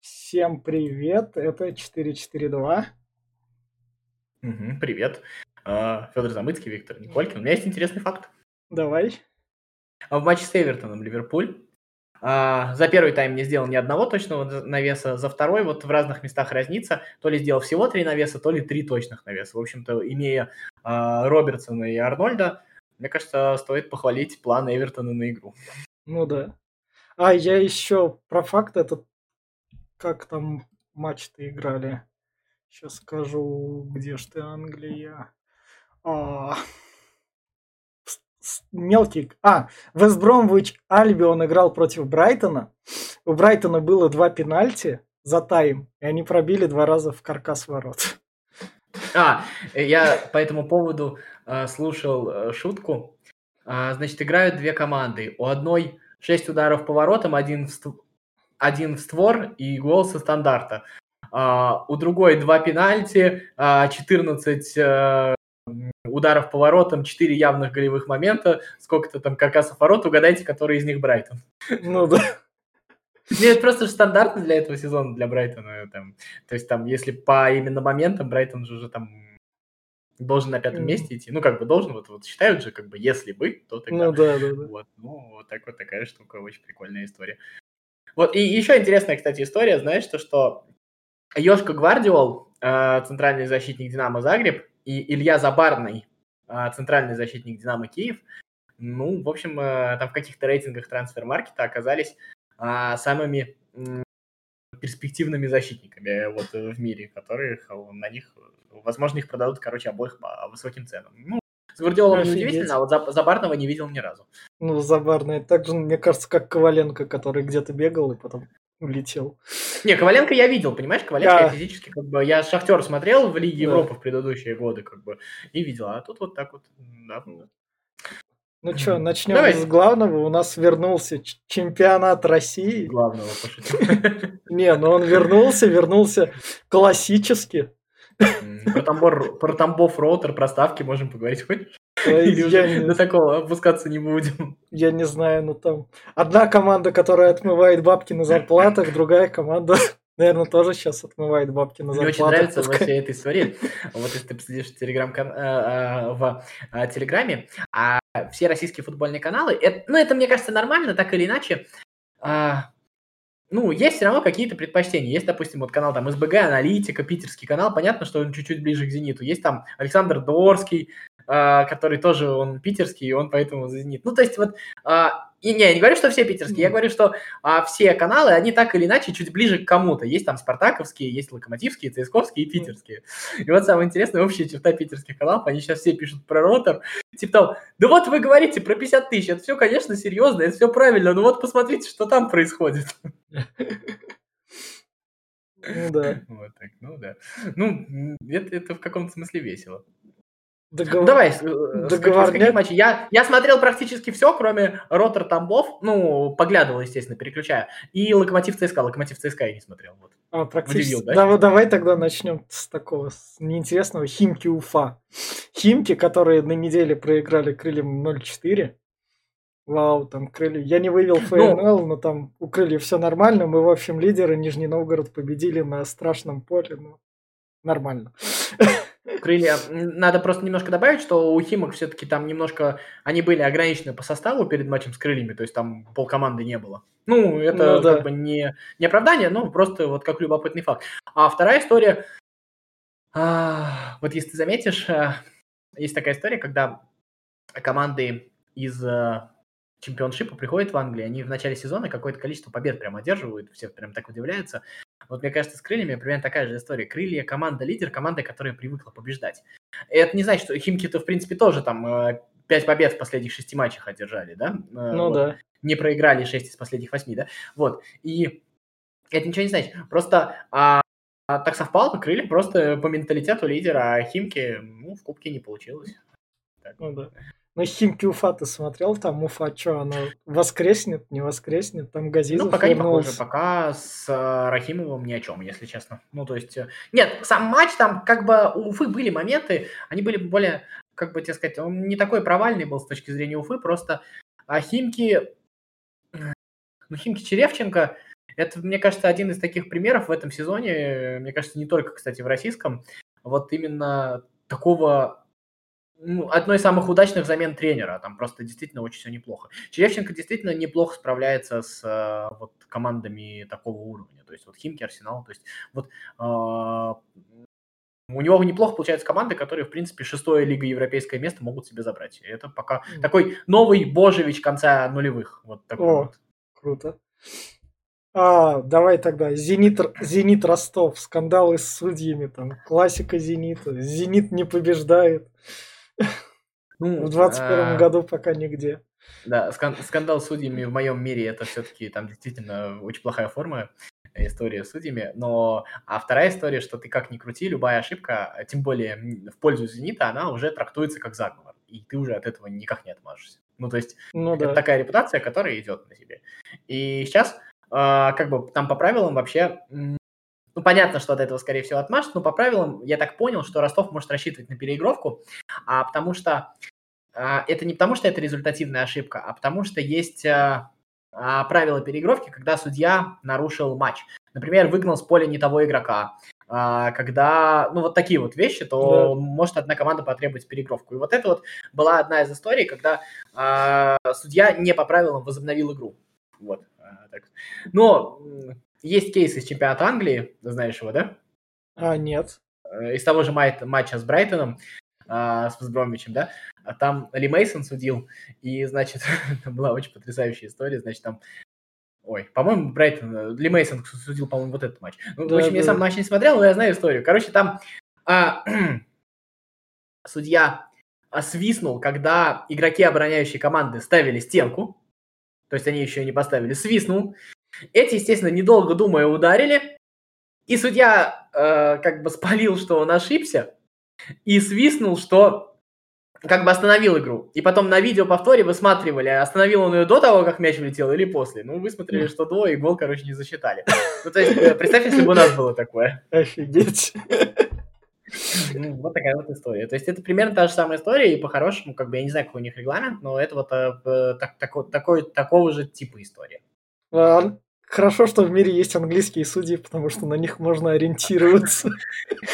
Всем привет, это 442. Угу, привет. А, Федор Замыцкий, Виктор Николькин. У меня есть интересный факт. Давай. А в матче с Эвертоном Ливерпуль а, за первый тайм не сделал ни одного точного навеса, за второй вот в разных местах разница. То ли сделал всего три навеса, то ли три точных навеса. В общем-то, имея Робертсона и Арнольда, мне кажется, стоит похвалить план Эвертона на игру. Ну да. А я еще про факт этот, как там матч-то играли. Сейчас скажу, где ж ты, Англия. А, мелкий... А, Вестбромвич Альбион играл против Брайтона. У Брайтона было два пенальти за тайм, и они пробили два раза в каркас ворот. А, я по этому поводу слушал э, шутку. А, значит, играют две команды. У одной 6 ударов по воротам, один в, ст... один в створ и гол со стандарта. А, у другой два пенальти, а, 14 а, ударов по воротам, 4 явных голевых момента, сколько-то там каркасов ворот, угадайте, который из них Брайтон. Ну да. Нет, просто стандартно для этого сезона, для Брайтона. Там, то есть там, если по именно моментам, Брайтон же уже там должен на пятом месте идти. Ну, как бы должен, вот, вот считают же, как бы, если бы, то тогда. Ну, да, да, да. Вот, ну, вот так вот такая штука, очень прикольная история. Вот, и еще интересная, кстати, история, знаешь, то, что Йошка Гвардиол, э, центральный защитник Динамо Загреб, и Илья Забарный, э, центральный защитник Динамо Киев, ну, в общем, э, там в каких-то рейтингах трансфер-маркета оказались самыми перспективными защитниками вот в мире, которых на них Возможно, их продадут, короче, обоих по высоким ценам. Ну, с Гвардиолом неудивительно, а вот Забарного не видел ни разу. Ну, Забарный так же, мне кажется, как Коваленко, который где-то бегал и потом улетел. Не, Коваленко я видел, понимаешь? Коваленко да. я физически, как бы, я Шахтер смотрел в Лиге да. Европы в предыдущие годы, как бы, и видел, а тут вот так вот, да. Ну что, начнем Давай. с главного. У нас вернулся чемпионат России. Главного, пошутил. Не, ну он вернулся, вернулся классически. Про, тамбор, про Тамбов роутер, проставки можем поговорить, хочешь? Или уже не... до такого опускаться не будем? Я не знаю, ну там... Одна команда, которая отмывает бабки на зарплатах, другая команда, наверное, тоже сейчас отмывает бабки на зарплатах. Мне очень нравится во всей этой истории, вот если ты посидишь в, телеграм, э, э, в э, Телеграме, а все российские футбольные каналы, ну, это, мне кажется, нормально, так или иначе, а, ну, есть все равно какие-то предпочтения. Есть, допустим, вот канал там СБГ, Аналитика, питерский канал. Понятно, что он чуть-чуть ближе к «Зениту». Есть там Александр Дорский, э, который тоже, он питерский, и он поэтому за «Зенит». Ну, то есть вот э, и не, я не говорю, что все питерские, я говорю, что а, все каналы, они так или иначе чуть ближе к кому-то. Есть там спартаковские, есть локомотивские, цсковские и питерские. И вот самое интересное, общая черта питерских каналов, они сейчас все пишут про ротор. Типа там, да вот вы говорите про 50 тысяч, это все, конечно, серьезно, это все правильно, но вот посмотрите, что там происходит. Ну да. Вот так, ну да. Ну, это, это в каком-то смысле весело. Договор... Давай, э, Договорня... матчи. Я, я смотрел практически все, кроме Ротор Тамбов. Ну, поглядывал, естественно, переключая. И Локомотив ЦСКА. Локомотив ЦСКА я не смотрел. Вот. А, практически. Удивил, да? да? Давай тогда начнем с такого с неинтересного. Химки Уфа. Химки, которые на неделе проиграли крыльям 0-4. Вау, там крылья. Я не вывел ФНЛ, ну, но там у крыльев все нормально. Мы, в общем, лидеры. Нижний Новгород победили на страшном поле. Ну, нормально. Крылья. Надо просто немножко добавить, что у Химок все-таки там немножко они были ограничены по составу перед матчем с крыльями, то есть там полкоманды не было. Ну, это ну, да. как бы не, не оправдание, но просто вот как любопытный факт. А вторая история, а, вот если ты заметишь, а, есть такая история, когда команды из а, чемпионшипа приходят в Англию, они в начале сезона какое-то количество побед прям одерживают, все прям так удивляются. Вот мне кажется, с крыльями примерно такая же история. Крылья команда лидер, команда, которая привыкла побеждать. И это не значит, что Химки-то, в принципе, тоже там 5 э, побед в последних шести матчах одержали, да? Э, ну вот. да. Не проиграли 6 из последних 8, да? Вот. И это ничего не значит. Просто а, а так совпало, крылья просто по менталитету лидера, а Химки, ну, в кубке не получилось. Так. Ну да. Ну, Химки Уфа ты смотрел, там Уфа что, она воскреснет, не воскреснет, там Газизов Ну, пока вернулся. не похоже, пока с э, Рахимовым ни о чем, если честно. Ну, то есть, э, нет, сам матч там, как бы у Уфы были моменты, они были более как бы тебе сказать, он не такой провальный был с точки зрения Уфы, просто а Химки, ну, Химки Черевченко, это, мне кажется, один из таких примеров в этом сезоне, мне кажется, не только, кстати, в российском, вот именно такого ну, одной из самых удачных замен тренера. Там просто действительно очень все неплохо. Черевченко действительно неплохо справляется с э, вот, командами такого уровня. То есть вот Химки, Арсенал. То есть вот э, у него неплохо получаются команды, которые, в принципе, шестое лига европейское место могут себе забрать. Это пока mm. такой новый Божевич конца нулевых. Вот такой О, вот. круто. А, давай тогда. Зенит, Зенит Ростов. Скандалы с судьями. Там классика Зенита. Зенит не побеждает. Ну, в 21 а... году пока нигде. Да, скандал с судьями в моем мире это все-таки там действительно очень плохая форма история с судьями, но а вторая история, что ты как ни крути, любая ошибка, тем более в пользу «Зенита», она уже трактуется как заговор, и ты уже от этого никак не отмажешься. Ну, то есть ну, это да. такая репутация, которая идет на себе. И сейчас, э, как бы там по правилам вообще, ну, понятно, что от этого, скорее всего, отмажут, но по правилам я так понял, что Ростов может рассчитывать на переигровку, а потому что э, это не потому, что это результативная ошибка, а потому что есть... Э, а, правила переигровки, когда судья нарушил матч. Например, выгнал с поля не того игрока. А, когда, ну, вот такие вот вещи, то да. может одна команда потребовать переигровку. И вот это вот была одна из историй, когда а, судья не по правилам возобновил игру. Вот. А, так. Но есть кейс из чемпионата Англии, знаешь его, да? А, нет. Э, из того же матча с Брайтоном, а, с Вестбромичем, да, а там Ли Мейсон судил, и, значит, это была очень потрясающая история, значит, там Ой, по-моему, Брайтон, э, Ли Мейсон судил, по-моему, вот этот матч. Ну, да, в общем, да. я сам матч не смотрел, но я знаю историю. Короче, там а, судья свистнул, когда игроки обороняющей команды ставили стенку, то есть они еще не поставили, свистнул. Эти, естественно, недолго думая, ударили, и судья э, как бы спалил, что он ошибся, и свистнул, что как бы остановил игру. И потом на видео повторе высматривали, остановил он ее до того, как мяч влетел или после. Ну, высмотрели, что до, и гол, короче, не засчитали. Ну, то есть, э, представь, если бы у нас было такое. Офигеть. Ну, вот такая вот история. То есть это примерно та же самая история, и по-хорошему, как бы, я не знаю, какой у них регламент, но это вот э, так, так, такой, такого же типа история. А, Хорошо, что в мире есть английские судьи, потому что на них можно ориентироваться.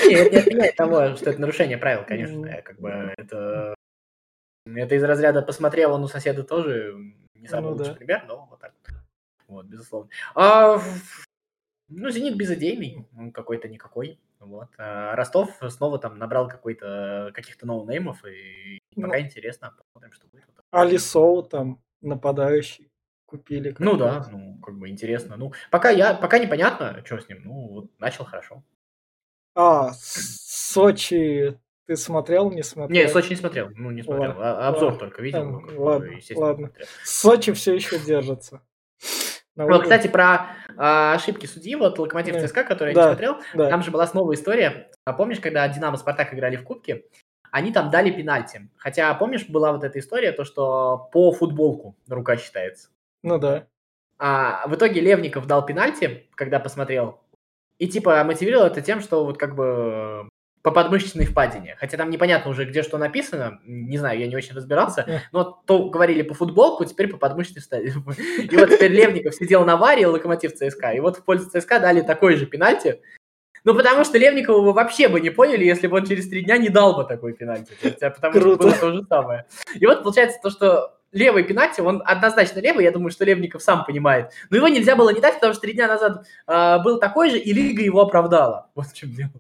Нет, не отменяет того, что это нарушение правил, конечно. Как бы это... Это из разряда посмотрел он у соседа тоже не самый ну, лучший пример, но вот так. Вот, безусловно. А, ну, Зенит безыдейный, он какой-то никакой. Вот. А Ростов снова там набрал какой-то каких-то ноунеймов, и пока ну, интересно, посмотрим, что будет. Алисоу там нападающий купили. Ну да, ну, как бы интересно. Ну, пока я, пока непонятно, что с ним. Ну, вот начал хорошо. А, Сочи ты смотрел, не смотрел? Не, Сочи не смотрел, ну не смотрел. Ладно, а, обзор ладно, только видел. Ну, как ладно, бы, ладно. Сочи все еще держится. Вот, кстати, про а, ошибки судьи, вот Локомотив ЦСКА, который да, я не смотрел, да. там же была снова история. А помнишь, когда Динамо Спартак играли в Кубке, они там дали пенальти. Хотя, помнишь, была вот эта история, то, что по футболку рука считается. Ну да. А в итоге Левников дал пенальти, когда посмотрел, и типа мотивировал это тем, что вот как бы по подмышечной впадине. Хотя там непонятно уже, где что написано, не знаю, я не очень разбирался, но то говорили по футболку, теперь по подмышечной впадине. И вот теперь Левников сидел на варе, локомотив ЦСКА, и вот в пользу ЦСКА дали такой же пенальти, ну, потому что Левникову вы вообще бы не поняли, если бы он через три дня не дал бы такой пенальти. есть, а потому Круто. что было то же самое. И вот получается то, что левый пенальти, он однозначно левый, я думаю, что Левников сам понимает. Но его нельзя было не дать, потому что три дня назад э, был такой же, и Лига его оправдала. Вот в чем дело.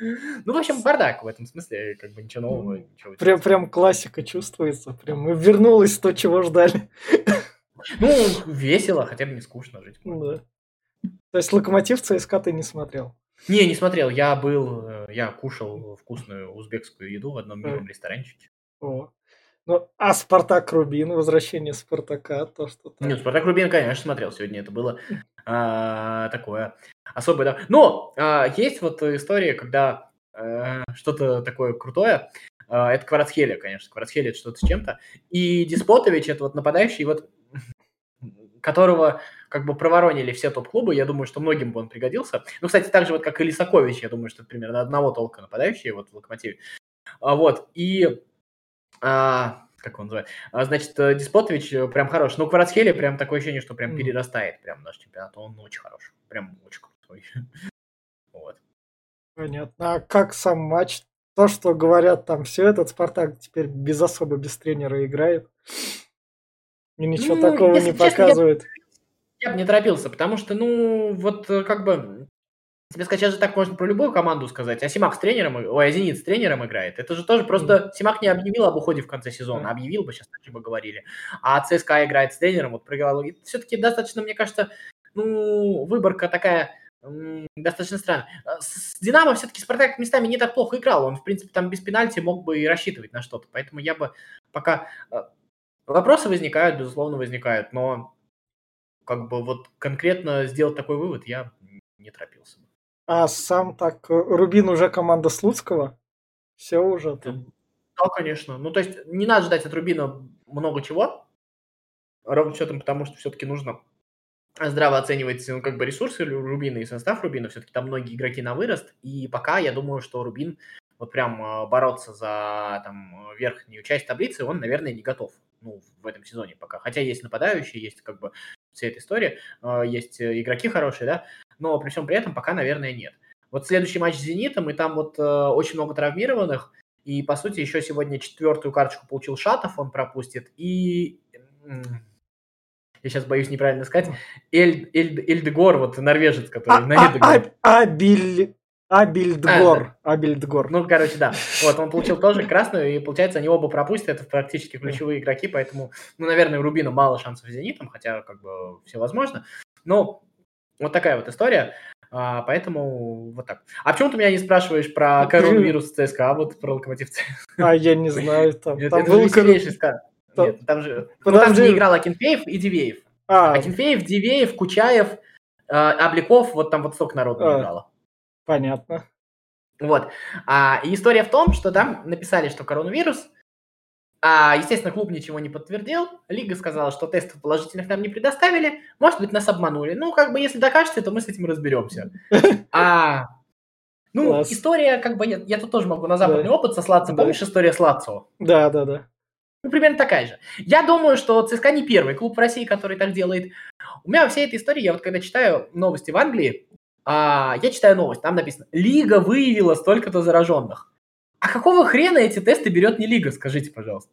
Ну, в общем, бардак в этом смысле, как бы ничего нового. Ничего прям, прям классика чувствуется, прям вернулось то, чего ждали. Ну, весело, хотя бы не скучно жить. Ну да. То есть Локомотив ЦСКА ты не смотрел? Не, не смотрел. Я был, э, я кушал вкусную узбекскую еду в одном милом ресторанчике. О, ну, а Спартак Рубин, возвращение Спартака, то что там. Нет, Спартак Рубин, конечно, смотрел. Сегодня это было а, такое особое, да. Но а, есть вот история, когда а, что-то такое крутое. А, это Кварацхелия, конечно. Кварацхелия это что-то с чем-то. И Диспотович, это вот нападающий, вот которого как бы проворонили все топ-клубы, я думаю, что многим бы он пригодился. Ну, кстати, так же вот, как и Лисакович, я думаю, что примерно одного толка нападающий вот в Локомотиве. А, вот, и... А, как он называется? А, значит, э, Диспотович э, прям хорош. Ну, Кварацхелия прям такое ощущение, что прям перерастает прям наш чемпионат. Он очень хорош. Прям очень крутой. Вот. Понятно. А как сам матч? То, что говорят там, все этот Спартак теперь без особо без тренера играет. И ничего Ну, такого не честно, показывает. Я бы не торопился, потому что, ну, вот э, как бы... Тебе сказать, сейчас же так можно про любую команду сказать. А Симак с тренером, ой, а Зенит с тренером играет. Это же тоже просто... Симак не объявил об уходе в конце сезона. Объявил бы, сейчас так бы говорили. А ЦСКА играет с тренером, вот проиграл. Все-таки достаточно, мне кажется, ну, выборка такая достаточно странная. А С с Динамо все-таки Спартак местами не так плохо играл. Он, в принципе, там без пенальти мог бы и рассчитывать на что-то. Поэтому я бы пока... э, Вопросы возникают, безусловно, возникают, но как бы вот конкретно сделать такой вывод я не торопился. бы. А сам так, э, Рубин уже команда Слуцкого. Все уже там. Да, конечно. Ну, то есть не надо ждать от Рубина много чего, ровно счетом, потому что все-таки нужно здраво оценивать ну, как бы ресурсы Ру- Рубина и состав Рубина. Все-таки там многие игроки на вырост, и пока я думаю, что Рубин вот прям э, бороться за там верхнюю часть таблицы, он, наверное, не готов. Ну, в этом сезоне пока. Хотя есть нападающие, есть как бы вся эта история, э, есть игроки хорошие, да, но при всем при этом пока, наверное, нет. Вот следующий матч с «Зенитом», и там вот э, очень много травмированных, и, по сути, еще сегодня четвертую карточку получил Шатов, он пропустит, и... Я сейчас боюсь неправильно сказать. Эль, Эль- Эльдегор, вот норвежец, который А, на Эдегор. а, а- Абель... Абельдгор. Абельдгор. Ну, короче, да. Вот, он получил тоже красную, и, получается, они оба пропустят. Это практически ключевые игроки, поэтому, ну, наверное, у Рубина мало шансов с «Зенитом», хотя, как бы, все возможно. Но вот такая вот история. А, поэтому вот так. А почему ты меня не спрашиваешь про коронавирус ЦСКА, вот про локомотив ЦСКА? А я не знаю, там, Это, там это же был... веселейший Там- Нет, там же... Ну, там же не играл Акинфеев и Дивеев. А, Акинфеев, Дивеев, Кучаев, э, Обликов, вот там вот столько народу А. играло. понятно. Вот. А, и история в том, что там написали, что коронавирус. А, естественно, клуб ничего не подтвердил. Лига сказала, что тестов положительных нам не предоставили. Может быть, нас обманули. Ну, как бы, если докажете, то мы с этим разберемся. А, ну, Класс. история, как бы, я, я тут тоже могу на западный Да. опыт сослаться. Да. Помнишь история с Лацо? Да, да, да. Ну, примерно такая же. Я думаю, что ЦСКА не первый клуб в России, который так делает. У меня во всей этой истории, я вот когда читаю новости в Англии, а, я читаю новость, там написано, Лига выявила столько-то зараженных. А какого хрена эти тесты берет не Лига, скажите, пожалуйста?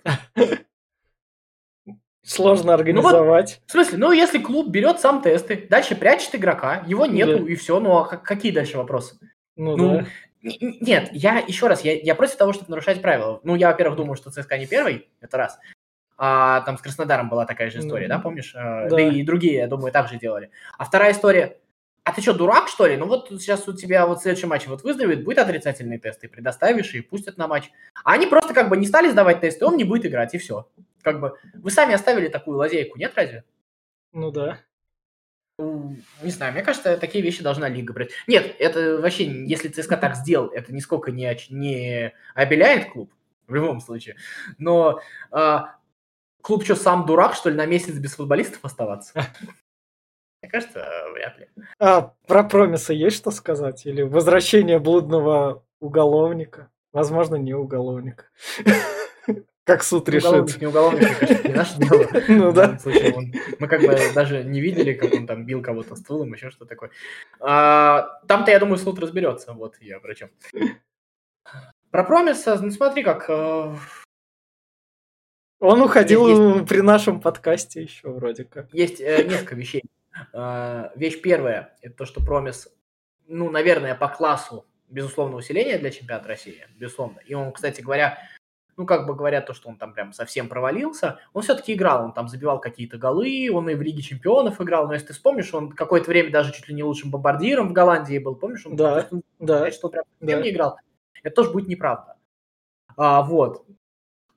Сложно организовать. В смысле, ну если клуб берет сам тесты, дальше прячет игрока, его нету, Да. и все, ну а как- какие дальше вопросы? Ну, Ну, да. Нет, я еще раз, я, я против того, чтобы нарушать правила. Ну, я, во-первых, думаю, что ЦСКА не первый, это раз. А, там с Краснодаром была такая же история, Ну, да, помнишь? А, да. Да и другие, я думаю, так же делали. А вторая история. А ты что, дурак, что ли? Ну вот сейчас у тебя вот следующий матч вот выздоровеет, будет отрицательный тест, ты предоставишь и пустят на матч. А они просто как бы не стали сдавать тесты, он не будет играть, и все. Как бы вы сами оставили такую лазейку, нет разве? Ну да. Не знаю, мне кажется, такие вещи должна лига брать. Нет, это вообще, если ЦСКА так сделал, это нисколько не, не обеляет клуб, в любом случае. Но а, клуб что, сам дурак, что ли, на месяц без футболистов оставаться? Мне кажется, э, вряд ли. А про промиса есть что сказать? Или возвращение блудного уголовника? Возможно, не уголовника. Как суд Уголовник, решит. не уголовник, кажется, не наше дело. Ну В да. случае он- мы как бы даже не видели, как он там бил кого-то стулом, еще что такое. А, Там-то, я думаю, суд разберется. Вот я про чем. Про Промиса, ну смотри, как э, Он уходил Есть- при нашем подкасте еще вроде как. есть э, несколько вещей. Э, Вещь первая, это то, что Промис, ну, наверное, по классу, безусловно, усиление для чемпионата России, безусловно. И он, кстати говоря, ну, как бы говорят то, что он там прям совсем провалился, он все-таки играл, он там забивал какие-то голы, он и в Лиге чемпионов играл, но если ты вспомнишь, он какое-то время даже чуть ли не лучшим бомбардиром в Голландии был, помнишь? Он, Да. то есть он Да. что он прям Да. не играл, это тоже будет неправда. А, вот.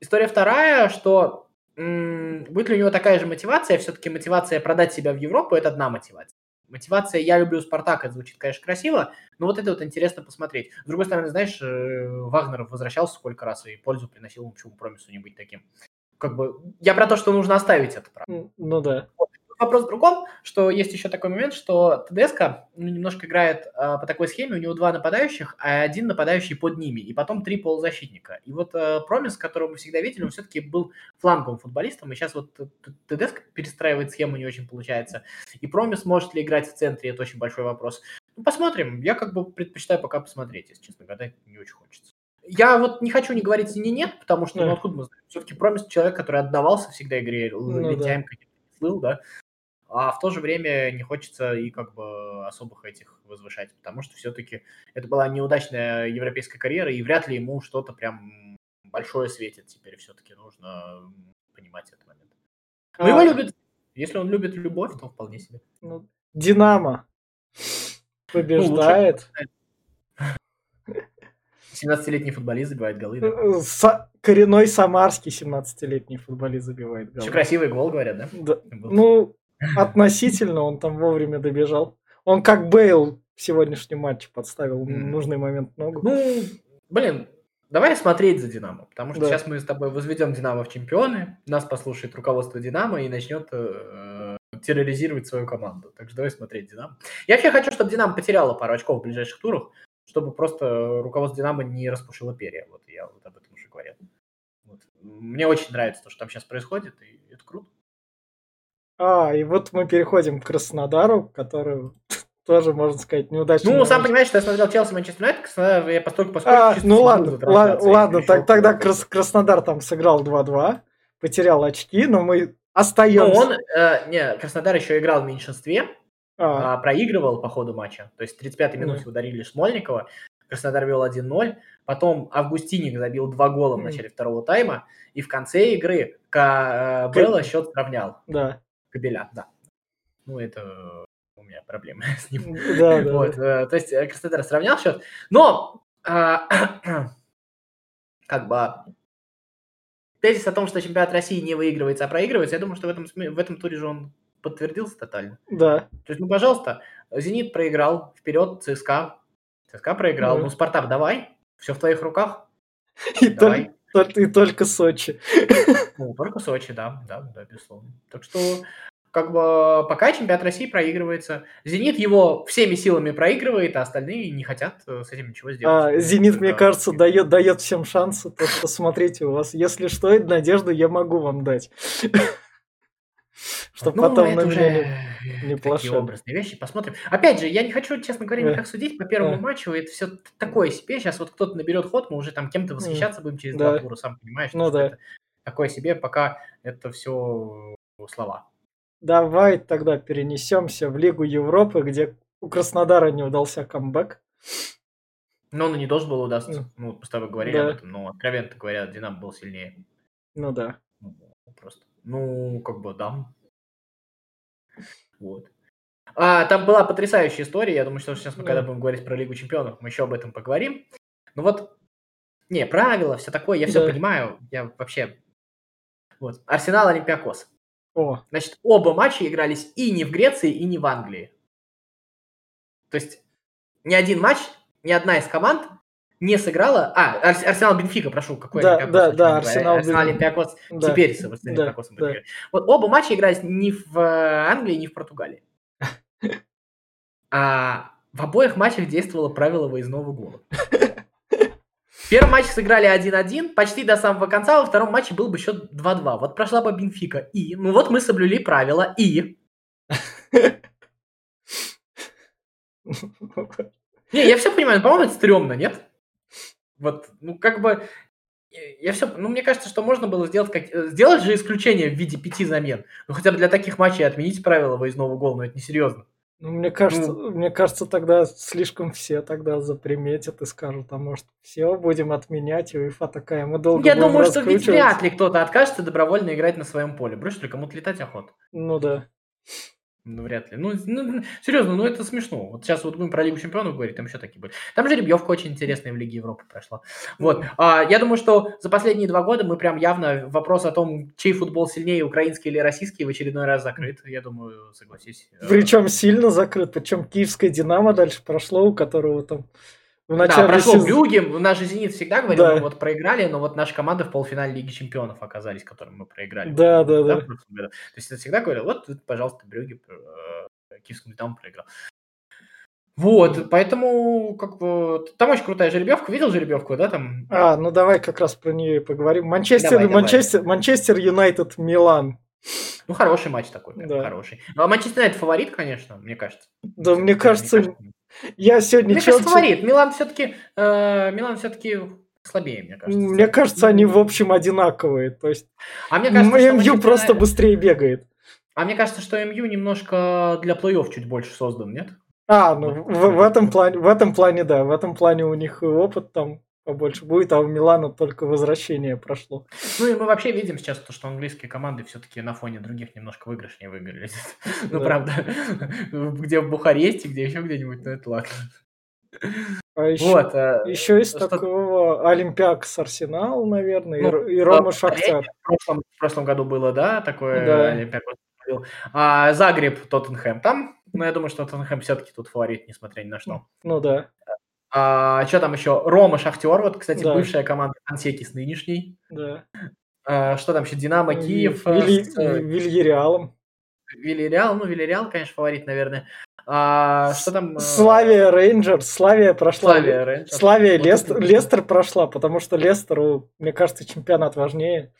История вторая, что будет ли у него такая же мотивация, все-таки мотивация продать себя в Европу – это одна мотивация. Мотивация «я люблю Спартак» это звучит, конечно, красиво, но вот это вот интересно посмотреть. С другой стороны, знаешь, э, Вагнеров возвращался сколько раз и пользу приносил, почему промису не быть таким. Как бы, я про то, что нужно оставить это право. М, Ну да. Вопрос в другом, что есть еще такой момент, что ТДСК ну, немножко играет э, по такой схеме, у него два нападающих, а один нападающий под ними, и потом три полузащитника. И вот э, Промис, которого мы всегда видели, он все-таки был фланговым футболистом, и сейчас вот ТДСК перестраивает схему, не очень получается. И Промис может ли играть в центре, это очень большой вопрос. Ну, посмотрим. Я как бы предпочитаю пока посмотреть, если честно, гадать не очень хочется. Я вот не хочу не говорить ни нет, потому что, ну, откуда мы знаем? Все-таки Промис человек, который отдавался всегда игре, ну, лентяем да. слыл, да а в то же время не хочется и как бы особых этих возвышать, потому что все-таки это была неудачная европейская карьера, и вряд ли ему что-то прям большое светит теперь все-таки нужно понимать этот момент. Но а... его любят, если он любит любовь, то вполне себе. Ну, Динамо побеждает. Ну, 17-летний футболист забивает голы. Да? Э, С- коренной самарский 17-летний футболист забивает голы. Еще красивый гол, говорят, да? да. Ну, Относительно он там вовремя добежал. Он как Бейл в сегодняшнем матче подставил mm. нужный момент ногу. Ну, блин, давай смотреть за Динамо, потому что да. сейчас мы с тобой возведем Динамо в чемпионы, нас послушает руководство Динамо и начнет э, терроризировать свою команду. Так что давай смотреть Динамо. Я вообще хочу, чтобы Динамо потеряла пару очков в ближайших турах, чтобы просто руководство Динамо не распушило перья. Вот я вот об этом уже говорил. Вот. Мне очень нравится то, что там сейчас происходит, и это круто. А, и вот мы переходим к Краснодару, который тоже, можно сказать, неудачно. Ну, сам понимаешь, что я смотрел Челси Манчестер Юнайтед, Краснодар, я постольку постольку... А, ну ладно, ладно, так, тогда Крас, Краснодар там сыграл 2-2, потерял очки, но мы остаемся. Ну, он, э, не, Краснодар еще играл в меньшинстве, а. э, проигрывал по ходу матча, то есть в 35-й минуте mm. ударили Смольникова, Краснодар вел 1-0, потом Августиник забил два гола в начале mm. второго тайма, и в конце игры э, Белла счет сравнял. Да. Кабеля, да. Ну, это у меня проблемы с ним. Да, да. Вот, да. Э, то есть э, Краснодар сравнял счет. Но а, как бы тезис о том, что чемпионат России не выигрывается, а проигрывается, я думаю, что в этом, в этом туре же он подтвердился тотально. Да. То есть, ну, пожалуйста, Зенит проиграл, вперед, ЦСКА. ЦСКА проиграл. Ну, ну Спартак, давай, все в твоих руках. И давай. Только, и только Сочи. Ну, только Сочи, да, да, да, безусловно. Так что, как бы, пока чемпионат России проигрывается. Зенит его всеми силами проигрывает, а остальные не хотят э, с этим ничего сделать. А, Зенит, это... мне кажется, дает, дает всем шансы. Так что смотрите, у вас, если что, надежду я могу вам дать. Чтобы ну, потом на меня не плашали. Такие образные вещи. Посмотрим. Опять же, я не хочу, честно говоря, никак судить по первому матчу. Это все такое себе. Сейчас вот кто-то наберет ход, мы уже там кем-то восхищаться будем через два тура, сам понимаешь. Ну да. Такое себе, пока это все слова. Давай тогда перенесемся в Лигу Европы, где у Краснодара не удался камбэк. Но он и не должен был удастся. Ну, мы с тобой говорили да. об этом, но откровенно говоря, Динамо был сильнее. Ну да. Ну, просто. Ну, как бы, да. Вот. А, там была потрясающая история. Я думаю, что сейчас мы, когда будем говорить про Лигу Чемпионов, мы еще об этом поговорим. Ну вот, не, правила, все такое, я все да. понимаю. Я вообще... Вот. Арсенал, Олимпиакос. О. Значит, оба матча игрались и не в Греции, и не в Англии. То есть ни один матч, ни одна из команд не сыграла. А, Арсенал Бенфика, прошу, какой да, Да, да, Арсенал, Арсенал Олимпиакос да. теперь с Олимпиакосом да, да. Вот оба матча игрались не в э, Англии, не в Португалии. А в обоих матчах действовало правило выездного гола. Первый матч сыграли 1-1, почти до самого конца, во втором матче был бы счет 2-2. Вот прошла бы Бенфика. И, ну вот мы соблюли правила. И... Не, я все понимаю, по-моему, это стрёмно, нет? Вот, ну, как бы, я все, ну, мне кажется, что можно было сделать, как, э, сделать же исключение в виде пяти замен. Ну, хотя бы для таких матчей отменить правила выездного гола, но это не серьезно. Ну, мне кажется, ну, мне кажется, тогда слишком все тогда заприметят и скажут, а может, все будем отменять, и УЕФА такая, мы долго Я думаю, что ведь вряд ли кто-то откажется добровольно играть на своем поле. Бросишь ли кому-то летать охота? Ну да. Ну, вряд ли. Ну, ну, серьезно, ну это смешно. Вот сейчас вот будем про Лигу Чемпионов говорить, там еще такие были. Там же жеребьевка очень интересная в Лиге Европы прошла. Вот. А, я думаю, что за последние два года мы прям явно вопрос о том, чей футбол сильнее, украинский или российский, в очередной раз закрыт. Я думаю, согласись. Причем сильно закрыт. Причем киевская Динамо дальше прошло, у которого там В Да, прошел сезона. Брюгге, наш же «Зенит» всегда говорил, Да. мы вот проиграли, но вот наша команда в полуфинале Лиги Чемпионов оказались, которым мы проиграли. Да, да, да. прошлом году. То есть это всегда говорил, вот, пожалуйста, Брюгге э, киевскому «Динамо» проиграл. Вот, поэтому, как бы, там очень крутая жеребьевка. Видел жеребьевку, да, там? А, ну давай как раз про нее поговорим. Манчестер, Давай, давай. Манчестер, Манчестер Юнайтед, Милан. Ну, хороший матч такой, Да. хороший. А Манчестер Юнайтед фаворит, конечно, мне кажется. Да, мне Мне кажется, я сегодня Мне кажется, фаворит. Милан все-таки, Милан все-таки слабее, мне кажется. Мне кажется, они в общем одинаковые. То есть А мне кажется, МЮ просто быстрее бегает. А мне кажется, что МЮ немножко для плей-офф чуть больше создан, нет? А, ну в, в этом плане, в этом плане, да, в этом плане у них опыт там побольше будет, а у Милана только возвращение прошло. Ну и мы вообще видим сейчас то, что английские команды все-таки на фоне других немножко выигрышнее выиграли. Ну, Да. правда. Где в Бухаресте, где еще где-нибудь, ну это ладно. А еще, Вот. э, еще из что- такого Олимпиакс Арсенал, наверное, и Ну, Ро- и, Рома Шахтер. В прошлом, в прошлом году было, да, такое Да. Победил. А Загреб, Тоттенхэм там. Но я думаю, что Тоттенхэм все-таки тут фаворит, несмотря ни на что. Ну да. А, что там еще? Рома, Шахтер, вот, кстати, Да. бывшая команда Ансеки с нынешней. да. А, что там еще? Динамо, Киев, э, Вили- с, э, Вильяреалом. Вильяреал, ну, Вильяреал, конечно, фаворит, наверное. А, что там? э, Славия Рейнджерс. Славия прошла. Славия Рейнджерс. Славия Вот Лестер, это- Лестер прошла, потому что Лестеру, мне кажется, чемпионат важнее.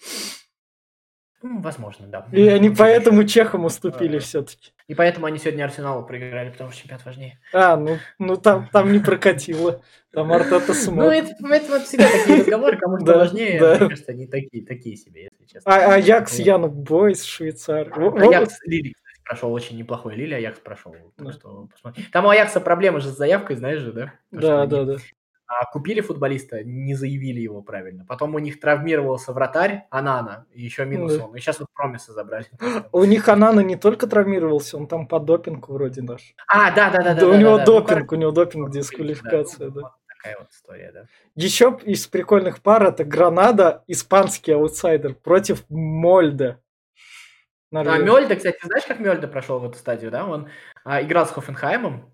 Ну, возможно, да. И они поэтому чехам уступили А. все-таки. И поэтому они сегодня Арсеналу проиграли, потому что чемпионат важнее. А, ну, ну там, там не прокатило. Там Артета Ну, смог. это, это вот всегда такие разговоры, кому что важнее, мне кажется, они такие, такие себе, если честно. А, Аякс, Вот. Янук Бойс, Швейцар. Аякс Лили, прошел очень неплохой. Лили Аякс прошел. Да. что посмотри. Там у Аякса проблемы же с заявкой, знаешь же, да? То, Да, они, да, да. Купили футболиста, не заявили его правильно. Потом у них травмировался вратарь Анана, и еще минус Да. он. И сейчас вот Промиса забрали. У них Анана не только травмировался, он там по допингу вроде наш. А, да, да, да. Да, у него да. Допинг, у него допинг, да, дисквалификация, да. вот такая вот история, да. Еще из прикольных пар это Гранада, испанский аутсайдер против Мольда. А Норвегия. Мельда, кстати, знаешь, как Мельда прошел в эту стадию, да? Он а, играл с Хофенхаймом,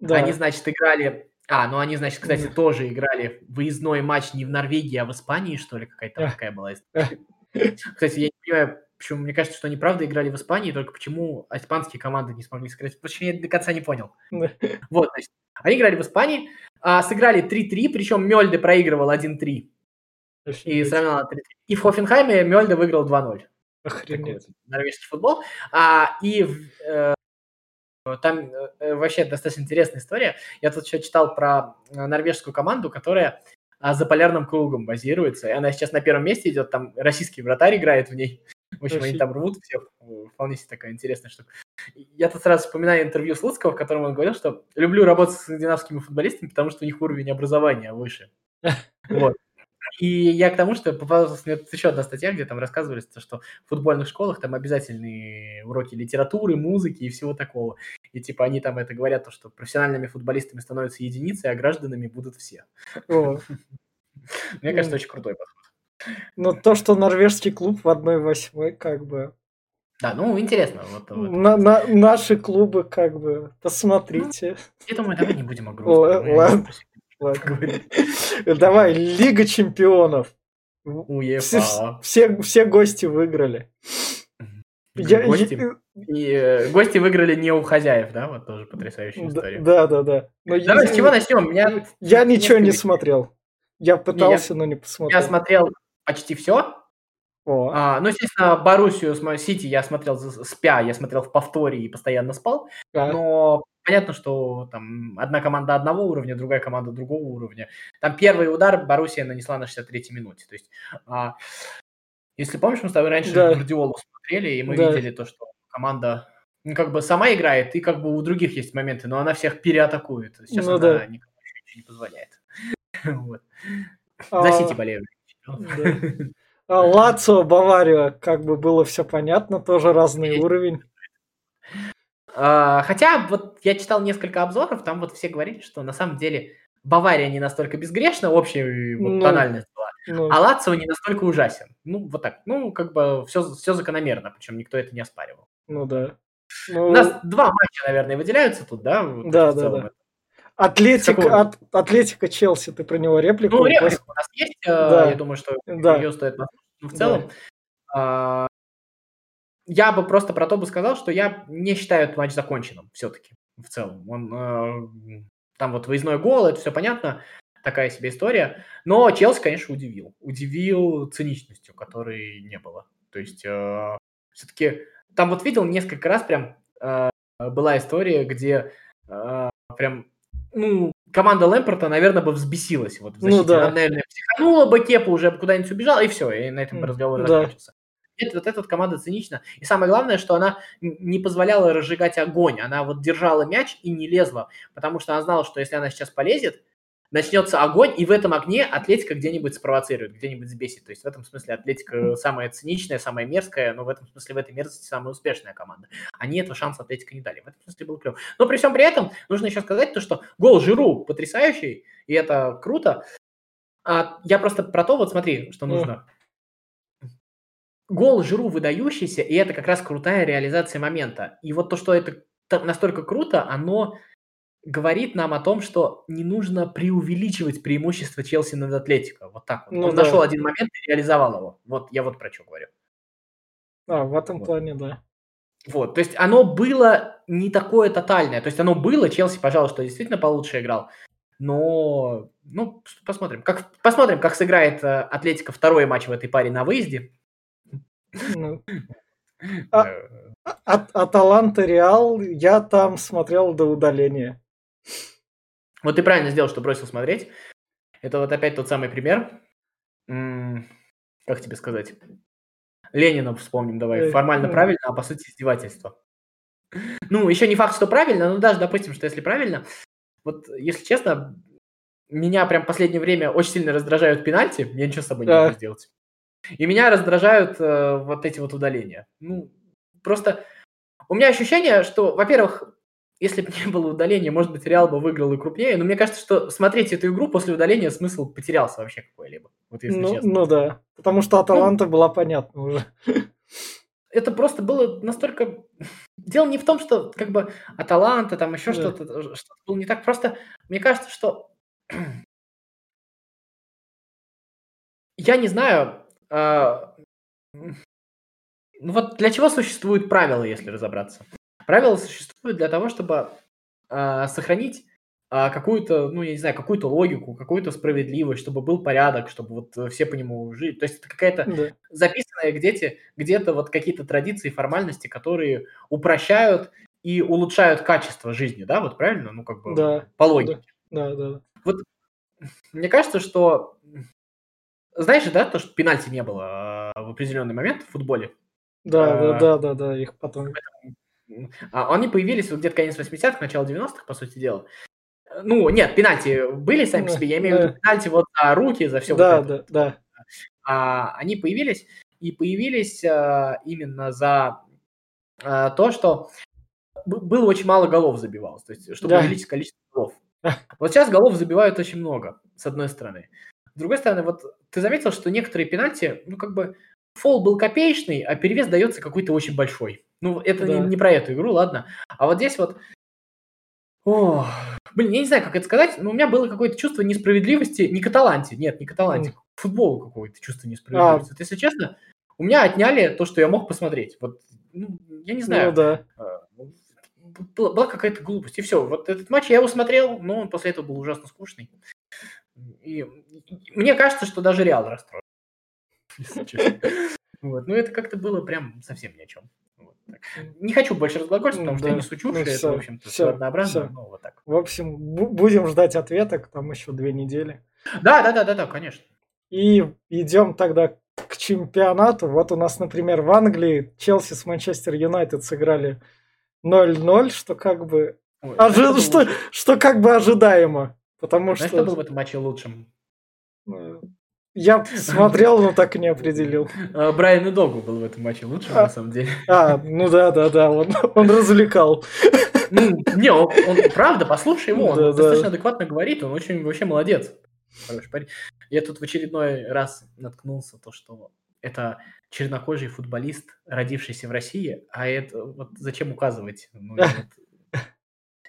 Да. Они, значит, играли... А, ну они, значит, кстати, тоже играли выездной матч не в Норвегии, а в Испании, что ли, какая-то такая была история. Кстати, я не понимаю, почему, мне кажется, что они правда играли в Испании, только почему испанские команды не смогли сыграть. Почему я до конца не понял. Вот, значит, они играли в Испании, а, сыграли 3-3, причем Мельде проигрывал 1-3 и сравнял на 3-3. И в Хофенхайме Мельде выиграл 2-0 такой Охренеть. норвежский футбол. А, и в- э, там э, вообще достаточно интересная история. Я тут еще читал про э, норвежскую команду, которая а, за полярным кругом базируется. И она сейчас на первом месте идет, там российский вратарь играет в ней. В общем, они там рвут всех. Э, Вполне себе такая интересная штука. Я тут сразу вспоминаю интервью Слуцкого, в котором он говорил, что люблю работать с скандинавскими футболистами, потому что у них уровень образования выше. Вот. И я к тому, что попалась мне тут еще одна статья, где там рассказывали, то, что в футбольных школах там обязательные уроки литературы, музыки и всего такого. И типа они там это говорят, то, что профессиональными футболистами становятся единицы, а гражданами будут все. Мне кажется, Ну. очень крутой подход. Но то, что норвежский клуб в 1-8, как бы... Да, ну интересно. Вот, вот. На- на- наши клубы, как бы, посмотрите. Я думаю, давай не будем о ладно. Давай, Лига чемпионов. Все, УЕФА. все, все гости выиграли. Я- Гости, я- и, э, гости выиграли не у хозяев, да? Вот тоже потрясающая история. да, да, да. Но Давай, я- с чего начнем? Меня Я ничего не смотрел. Я пытался, но не Я посмотрел. смотрел почти все. О, А, ну, естественно, Боруссию с Сити я смотрел спя, я смотрел в повторе и постоянно спал. а, Но понятно, что там одна команда одного уровня, другая команда другого уровня. Там первый удар Боруссия нанесла на 63-й минуте. То есть, а, если помнишь, мы с тобой раньше Да. Гвардиолу смотрели, и мы Да. видели то, что команда ну, как бы сама играет, и как бы у других есть моменты, но она всех переатакует. Сейчас Ну она да. никому ничего не позволяет. Вот. За Сити болею. Лацио, Бавария, как бы было все понятно, тоже разный уровень. А, Хотя вот я читал несколько обзоров, там вот все говорили, что на самом деле Бавария не настолько безгрешна, общая Ну. тональность Ну, а Лацио не настолько ужасен. Ну, вот так. Ну, как бы все, все закономерно, причем никто это не оспаривал. ну да. У Ну, нас два матча, наверное, выделяются тут, да? вот Да, да, да. это. Атлетик, от, Атлетика Челси, ты про него реплику? Ну, реплика у нас есть, э, да. я думаю, что да. ее стоит. Но в целом, да. я бы просто про то бы сказал, что я не считаю этот матч законченным все-таки в целом. Он, э, там вот выездной гол, это все понятно, такая себе история. Но Челси, конечно, удивил. Удивил циничностью, которой не было. То есть э, все-таки там вот видел несколько раз прям э, была история, где э, прям ну, команда Лэмпорта, наверное, бы взбесилась вот в ну защите. Ну, да. Она, наверное, психанула бы Кепа, уже куда-нибудь убежала, и все, и на этом разговор да. закончился. Нет, вот эта вот команда цинична. И самое главное, что она не позволяла разжигать огонь. Она вот держала мяч и не лезла, потому что она знала, что если она сейчас полезет, начнется огонь, и в этом огне Атлетика где-нибудь спровоцирует, где-нибудь сбесит. То есть в этом смысле Атлетика самая циничная, самая мерзкая, но в этом смысле в этой мерзости самая успешная команда. Они этого шанса Атлетика не дали. В этом смысле был клев. Но при всем при этом нужно еще сказать то, что гол Жиру потрясающий, и это круто. А я просто про то, вот смотри, что нужно. Гол Жиру выдающийся, и это как раз крутая реализация момента. И вот то, что это настолько круто, оно говорит нам о том, что не нужно преувеличивать преимущество Челси над Атлетико. Вот так вот. Ну, Он да. нашел один момент и реализовал его. Вот я вот про что говорю. А, в этом вот. плане, да. Вот, то есть оно было не такое тотальное. То есть оно было, Челси, пожалуйста, действительно получше играл. Но, ну, посмотрим. Как, посмотрим, как сыграет э, Атлетика второй матч в этой паре на выезде. Ну, а, а, Аталанта Реал я там смотрел до удаления. Вот ты правильно сделал, что бросил смотреть. Это вот опять тот самый пример. как тебе сказать? Ленина вспомним давай. Формально правильно, а по сути издевательство. Ну, еще не факт, что правильно, но даже допустим, что если правильно, вот если честно, меня прям в последнее время очень сильно раздражают пенальти, я ничего с собой не могу сделать. И меня раздражают э, вот эти вот удаления. Ну, просто у меня ощущение, что, во-первых, если бы не было удаления, может быть, Реал бы выиграл и крупнее, но мне кажется, что смотреть эту игру после удаления смысл потерялся вообще какой-либо. Вот если ну, честно. ну да, потому что Аталанта ну, была понятна уже. Это просто было настолько... Дело не в том, что как бы Аталанта, там еще да. что-то, что было не так. Просто мне кажется, что... Я не знаю, а... ну вот для чего существуют правила, если разобраться? Правила существуют для того, чтобы э, сохранить э, какую-то, ну, я не знаю, какую-то логику, какую-то справедливость, чтобы был порядок, чтобы вот все по нему жили. То есть это какая-то да. записанная где-то, где-то вот какие-то традиции, формальности, которые упрощают и улучшают качество жизни, да, вот правильно? Ну, как бы да. по логике. Да, да, да. Вот мне кажется, что знаешь, да, то, что пенальти не было в определенный момент в футболе? Да, а, да, да, да, да, их потом. А, они появились вот где-то конец 80-х, начало 90-х, по сути дела. Ну, нет, пенальти были сами по себе, я имею в виду пенальти вот за руки, за все. Да, вот да, да. А, они появились, и появились а, именно за а, то, что было очень мало голов забивалось, то есть чтобы да. увеличить количество голов. Вот сейчас голов забивают очень много, с одной стороны. С другой стороны, вот ты заметил, что некоторые пенальти, ну, как бы, фол был копеечный, а перевес дается какой-то очень большой. Ну, это да. не, не про эту игру, ладно. А вот здесь вот... О, блин, я не знаю, как это сказать, но у меня было какое-то чувство несправедливости, не каталанти, нет, не каталанти, mm. футболу какое-то чувство несправедливости. А. Вот, если честно, у меня отняли то, что я мог посмотреть. Вот, ну, я не знаю. Ну, да. А, была, была какая-то глупость, и все. Вот этот матч я его смотрел, но он после этого был ужасно скучный. И мне кажется, что даже Реал расстроен. Вот. Ну, это как-то было прям совсем ни о чем. Не хочу больше разглагольствовать, потому да. что я не ну, это, все, в общем-то, все, однообразно. Все. Ну, вот так. В общем, будем ждать ответок, там еще две недели. Да, да, да, да, да, конечно. И идем тогда к чемпионату. Вот у нас, например, в Англии Челси с Манчестер Юнайтед сыграли 0-0, что как бы Ой, Ожи... что, что как бы ожидаемо. Потому Знаешь, что... что был в этом матче лучшим? Ну, я смотрел, но так и не определил. А, Брайан и Догу был в этом матче лучше, а, на самом деле. А, ну да, да, да, он, он развлекал. Ну, не, он, он правда, послушай его, он да, достаточно да. адекватно говорит, он очень вообще молодец. Хороший парень. Я тут в очередной раз наткнулся, то, что это чернокожий футболист, родившийся в России, а это вот зачем указывать? Ну, вот...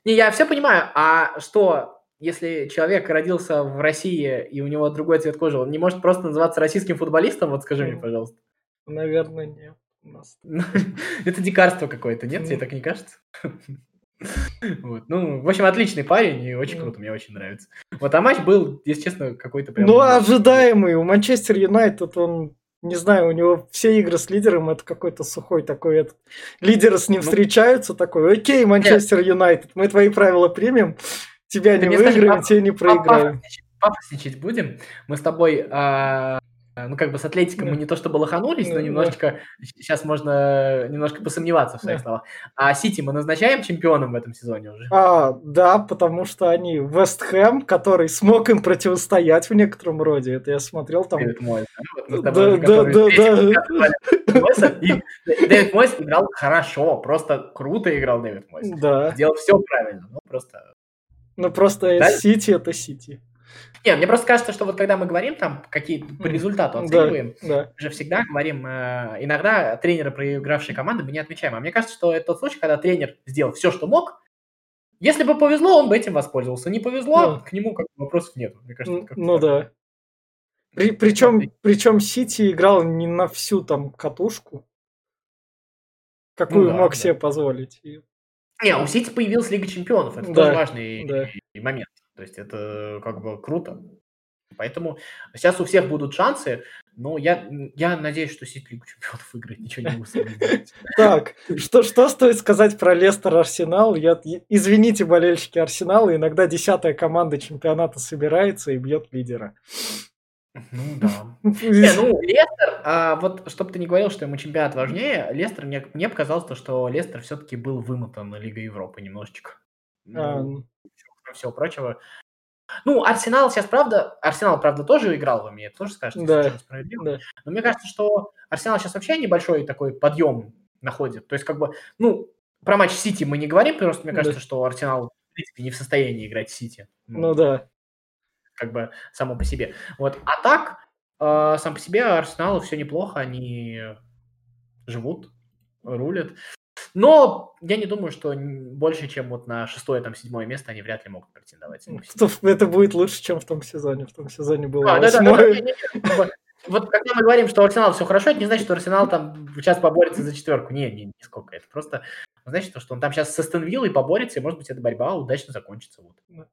Не, я все понимаю, а что если человек родился в России и у него другой цвет кожи, он не может просто называться российским футболистом? Вот скажи мне, пожалуйста. Наверное, нет. Это дикарство какое-то, нет? Тебе так не кажется? Вот. Ну, в общем, отличный парень и очень круто, мне очень нравится. Вот, а матч был, если честно, какой-то прям... Ну, ожидаемый. У Манчестер Юнайтед он не знаю, у него все игры с лидером это какой-то сухой такой этот. Лидеры с ним ну, встречаются, такой, окей, Манчестер Юнайтед, мы твои правила примем, тебя не выиграем, тебе не проиграем. Пафосничать будем. Мы с тобой а, ну, как бы с Атлетиком мы не то чтобы лоханулись, но немножечко сейчас можно немножко посомневаться в своих словах. А Сити мы назначаем чемпионом в этом сезоне уже? А, да, потому что они Вест Хэм, который смог им противостоять в некотором роде. Это я смотрел там. Дэвид Мойс, да? Да, да, да. Дэвид Мойс играл хорошо, просто круто играл Дэвид Мойс. Да. Сделал все правильно, ну просто... Ну просто Сити это Сити. Не, мне просто кажется, что вот когда мы говорим там, какие по результату оцениваем, да, да. же всегда говорим, э, иногда тренеры проигравшей команды мы не отмечаем. А мне кажется, что это тот случай, когда тренер сделал все, что мог. Если бы повезло, он бы этим воспользовался. Не повезло, да. к нему как вопросов нет. Мне кажется, ну да. При, причем, причем Сити играл не на всю там катушку, какую ну, да, мог да. себе позволить. Не, у Сити появилась Лига Чемпионов. Это да, тоже важный да. момент. То есть это как бы круто. Поэтому сейчас у всех будут шансы, но я, я надеюсь, что Сити Лигу Чемпионов выиграет, ничего не могу сделать. Так, что, что стоит сказать про Лестер Арсенал? Я, извините, болельщики Арсенала, иногда десятая команда чемпионата собирается и бьет лидера. Ну да. Не, ну, Лестер, а, вот чтобы ты не говорил, что ему чемпионат важнее, Лестер, мне, мне показалось, то, что Лестер все-таки был вымотан Лига Европы немножечко. А, ну, всего прочего. Ну, Арсенал сейчас, правда, Арсенал, правда, тоже играл в мне, тоже скажешь, да, справедливо. Да. Но мне кажется, что Арсенал сейчас вообще небольшой такой подъем находит. То есть, как бы, ну, про матч Сити мы не говорим, просто мне кажется, да. что Арсенал, в принципе, не в состоянии играть в Сити. Ну, ну да. Как бы само по себе. Вот. А так, э, сам по себе Арсеналу все неплохо, они живут, рулят. Но я не думаю, что больше, чем вот на шестое, там, седьмое место они вряд ли могут претендовать. Это будет лучше, чем в том сезоне. В том сезоне было а, восьмое. Да, да, да, вот когда мы говорим, что Арсенал все хорошо, это не значит, что Арсенал там сейчас поборется за четверку. Не, не, нисколько. Это просто значит, что он там сейчас с Астон Виллой поборется, и, может быть, эта борьба удачно закончится. Вот.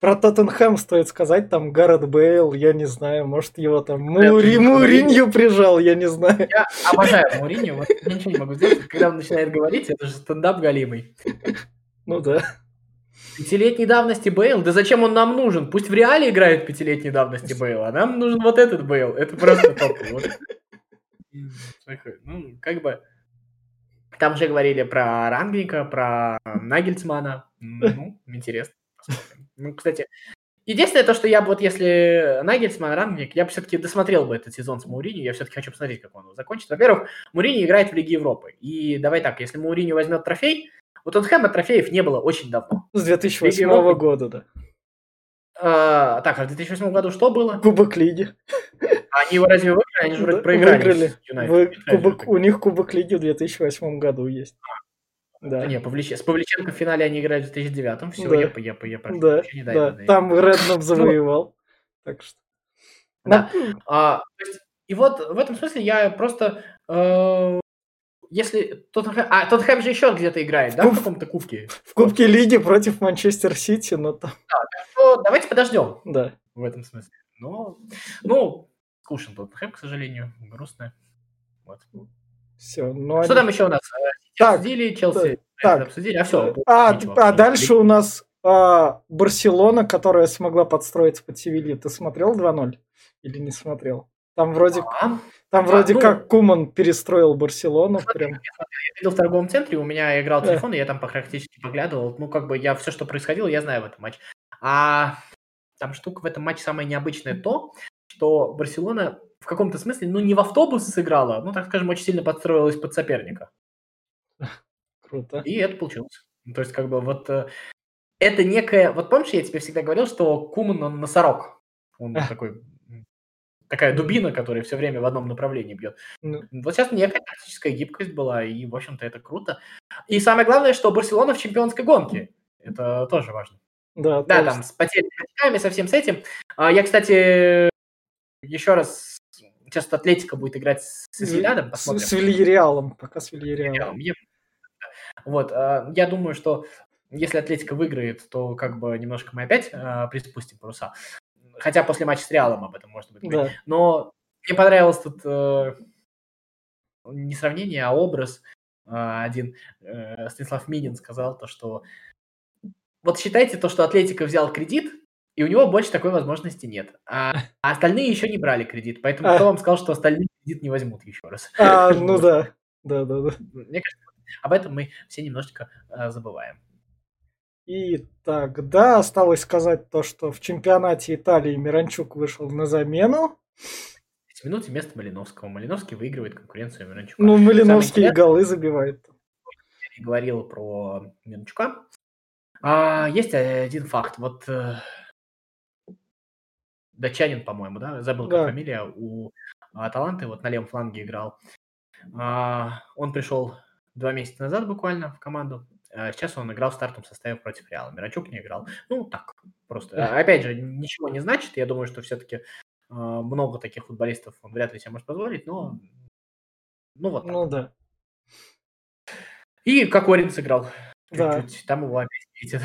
Про Тоттенхэм стоит сказать, там Гаррет Бейл, я не знаю, может его там Мури, Муринью прижал, я не знаю. Я обожаю Муринью, вот ничего не могу сделать, когда он начинает говорить, это же стендап галимый. Ну да. Пятилетней давности Бейл? Да зачем он нам нужен? Пусть в реале играет пятилетней давности Бейл, а нам нужен вот этот Бейл. Это просто топ. Вот. Ну, как бы... Там уже говорили про Рангника, про Нагельцмана. Ну, интересно. Ну, кстати, единственное то, что я бы вот если Нагельсман, Рангник, я бы все-таки досмотрел бы этот сезон с Маурини, я все-таки хочу посмотреть, как он закончит. Во-первых, Маурини играет в Лиге Европы. И давай так, если Маурини возьмет трофей, у Тоттенхэма трофеев не было очень давно. С 2008 года, да. А, так, а в 2008 году что было? Кубок Лиги. А они его разве выиграли? Они же вроде проиграли. Выиграли. Вы, кубок, у них Кубок Лиги в 2008 году есть. Да. Не, Павлич... с Павличенко в финале они играли в 2009-м. Все, да. я, я, я, да, прощения. Да, да. Там Реднов завоевал. Так что... Да. Ну, а, то есть, и вот в этом смысле я просто... Э, если Тоттенхэм... А, Тоттенхэм же еще где-то играет, в да, куб... в каком-то кубке? В Кубке Лиги против Манчестер Сити, но там... Да, так что давайте подождем. Да. В этом смысле. Но, ну, скучно Тоттенхэм, к сожалению, грустно. Вот. Все. Ну, Что они... там еще у нас? Так, обсудили, Челси так, обсудили, а все. А, а дальше у нас а, Барселона, которая смогла подстроиться под Севильи. Ты смотрел 2-0 или не смотрел? Там вроде, а, там вроде ну, как Куман перестроил Барселону. Смотри, прям. Я, видел в торговом центре, у меня играл телефон, и я там практически поглядывал. Ну, как бы я все, что происходило, я знаю в этом матче. А там штука в этом матче самая необычная то, что Барселона в каком-то смысле, ну, не в автобус сыграла, ну, так скажем, очень сильно подстроилась под соперника. Круто. И это получилось. То есть, как бы, вот э, это некое... Вот помнишь, я тебе всегда говорил, что Куман, он носорог. Он такой такая дубина, которая все время в одном направлении бьет. Ну. Вот сейчас некая тактическая гибкость была, и, в общем-то, это круто. И самое главное, что Барселона в чемпионской гонке. Это тоже важно. Да, Да, там есть- с потерями очками, со всем с этим. А, Я, кстати, еще раз... Сейчас Атлетика будет играть с с, посмотрим. с Вильяреалом, пока с Вильяреалом. Вот, а, я думаю, что если Атлетика выиграет, то как бы немножко мы опять а, приспустим паруса. Хотя после матча с Реалом об этом можно будет говорить. Да. Но мне понравилось тут э, не сравнение, а образ. Один э, Станислав Минин сказал то, что вот считайте то, что Атлетика взял кредит, и у него больше такой возможности нет. А, а остальные еще не брали кредит. Поэтому А. кто вам сказал, что остальные кредит не возьмут еще раз? А, ну да. Да, да, да. Мне кажется, об этом мы все немножечко э, забываем. И тогда осталось сказать то, что в чемпионате Италии Миранчук вышел на замену. Эти минуты вместо Малиновского. Малиновский выигрывает конкуренцию Миранчука. Ну, Малиновский голы забивает. Я говорил про Миранчука. А, есть один факт. Вот э, датчанин, по-моему, да? Забыл, как Да. фамилия. У Аталанты вот на левом фланге играл. А, он пришел два месяца назад буквально в команду. А Сейчас он играл в стартовом составе против Реала. Миранчук не играл. Ну, так, просто. А, Опять же, ничего не значит. Я думаю, что все-таки много таких футболистов он вряд ли себе может позволить, но ну вот так. Ну да. И Кокорин сыграл. Да. Чуть-чуть. Там его опять видят.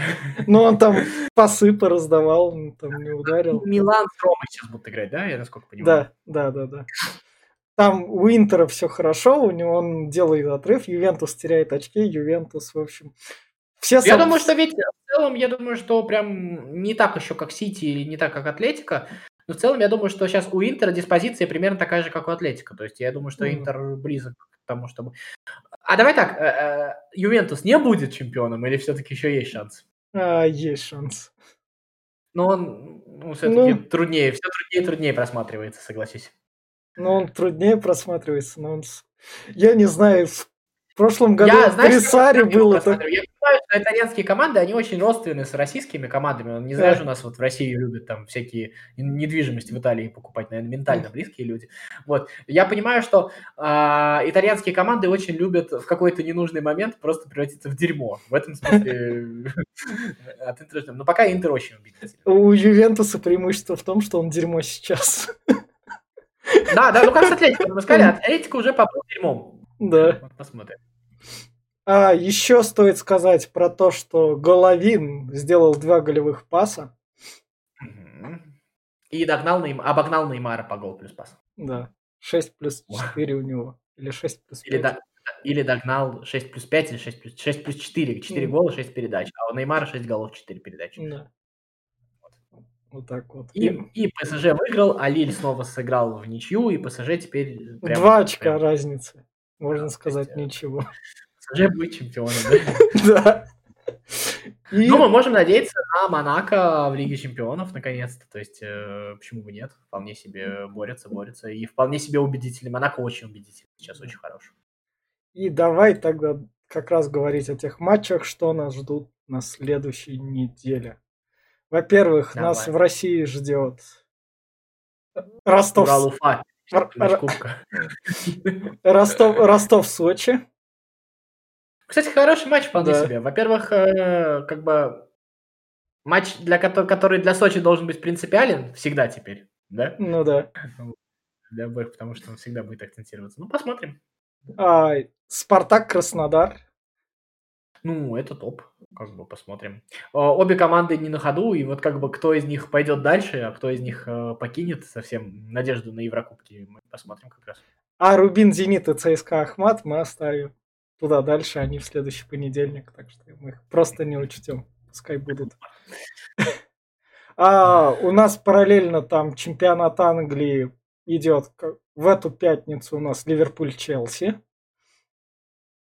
Ну, он там пасы раздавал, он там не ударил. Милан с Ромой сейчас будут играть, да? Я насколько понимаю. Да, да, да, да. Там у Интера все хорошо, у него он делает отрыв, Ювентус теряет очки, Ювентус, в общем... Все Я сам- думаю, что ведь в целом, я думаю, что прям не так еще, как Сити или не так, как Атлетика. Но в целом, я думаю, что сейчас у Интера диспозиция примерно такая же, как у Атлетика. То есть я думаю, что. Интер близок к тому, чтобы... А давай так, э, э, Ювентус не будет чемпионом или все-таки еще есть шанс? А, есть шанс. Но он ну, все-таки Ну. труднее, все труднее и труднее просматривается, согласись. Но он труднее просматривается, но он... Я не знаю, прошлом году Я, знаешь, при Саре было так... Я понимаю, что итальянские команды, они очень родственны с российскими командами. Не зря же у нас вот в России любят там всякие недвижимости в Италии покупать, наверное, ментально близкие люди. Вот. Я понимаю, что а, итальянские команды очень любят в какой-то ненужный момент просто превратиться в дерьмо. В этом смысле от Интера. Но пока Интер очень убедительный. У Ювентуса преимущество в том, что он дерьмо сейчас. Да, да, ну как с Атлетикой. Мы сказали, Атлетика уже попал дерьмом. Да. Посмотрим. А еще стоит сказать про то, что Головин сделал два голевых паса. И догнал Нейм- обогнал Неймара по гол плюс пас. Да. 6 плюс Вау. 4 у него. Или 6 плюс 5. Или, до- или догнал 6 плюс 5, или 6 плюс, 6 плюс 4. 4 Мгм. гола, 6 передач. А у Неймара 6 голов, 4 передачи. Да. Вот так вот. И, И и ПСЖ выиграл, а Лиль снова сыграл в ничью, и ПСЖ теперь... прям- два очка прям разницы. Можно Да, сказать, есть, ничего. ПСЖ будет чемпионом. да. Да. Ну, мы можем надеяться на Монако в Лиге чемпионов, наконец-то. То есть, э, почему бы нет? Вполне себе борются, борются. И вполне себе убедительный. Монако очень убедительный. Сейчас очень хороший. И давай тогда как раз говорить о тех матчах, что нас ждут на следующей неделе. Во-первых, нас в России ждет Ростов, Урал-Уфа. Ростов, Ростов, Сочи. Кстати, хороший матч вполне Да. себе. Во-первых, э, как бы матч, для кото- который для Сочи должен быть принципиален всегда теперь, да? Ну да. Для обоих, потому что он всегда будет акцентироваться. Ну, посмотрим. А, Спартак, Краснодар. Ну, это топ. Как бы посмотрим. О, Обе команды не на ходу, и вот как бы кто из них пойдет дальше, а кто из них э, покинет совсем надежду на Еврокубки, мы посмотрим как раз. А Рубин, Зенит и ЦСКА Ахмат мы оставим. Туда дальше они в следующий понедельник, так что мы их просто не учтем. Пускай будут. А у нас параллельно там чемпионат Англии идет. В эту пятницу у нас Ливерпуль-Челси.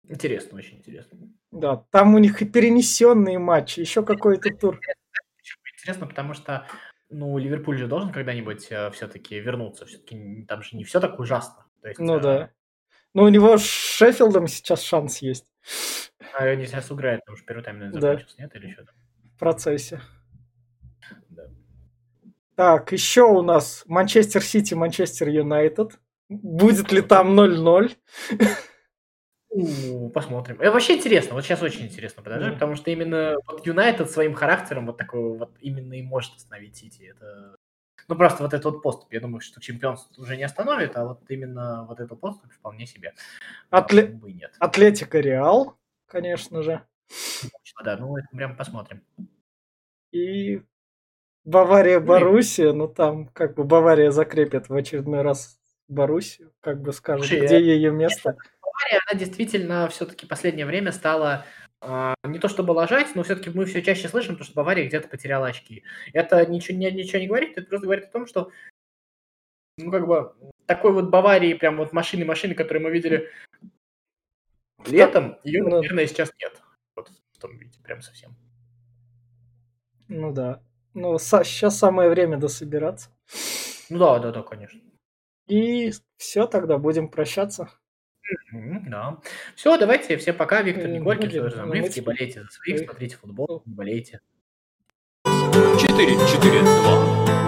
Интересно, очень интересно. Да, там у них и перенесенные матчи, еще какой-то тур. Интересно, потому что, ну, Ливерпуль же должен когда-нибудь все-таки вернуться. Все-таки там же не все так ужасно. То есть, Ну э, да. Но у него с Шеффилдом сейчас шанс есть А они сейчас играют, потому что первый тайм, наверное, Да. закончился, нет? Или что там? в процессе. Да. Так, еще у нас Манчестер Сити, Манчестер Юнайтед. Будет ли там 0-0? Ну, посмотрим. Это вообще интересно. Вот сейчас очень интересно подожди, Мгм. потому что именно вот Юнайтед своим характером вот такой вот именно и может остановить Сити. Это... Ну, просто вот этот вот поступ. Я думаю, что чемпионство уже не остановит, а вот именно вот эту поступ вполне себе. Атле- бы нет. Атлетика Реал, конечно же. Да, ну это прям посмотрим. И Бавария, Ну Боруссия. Ну, там как бы Бавария закрепит в очередной раз Боруссию. Как бы скажет, Слушай, где ее место. Бавария, она действительно все-таки последнее время стала а, не то чтобы лажать, но все-таки мы все чаще слышим, то, что Бавария где-то потеряла очки. Это ничего, не, ничего не говорит, это просто говорит о том, что ну, как бы, такой вот Баварии, прям вот машины-машины, которые мы видели летом, ее, Ну, наверное, сейчас нет. Вот в том виде, прям совсем. Ну да. Ну, сейчас самое время дособираться. Ну да, да, да, конечно. И все, тогда будем прощаться. Мгм, Да. Все, давайте, всем пока. Виктор Э, Николькин, Федор. Замрицкий. Болейте за своих, Своих. смотрите футбол, не болейте. 4-4-2.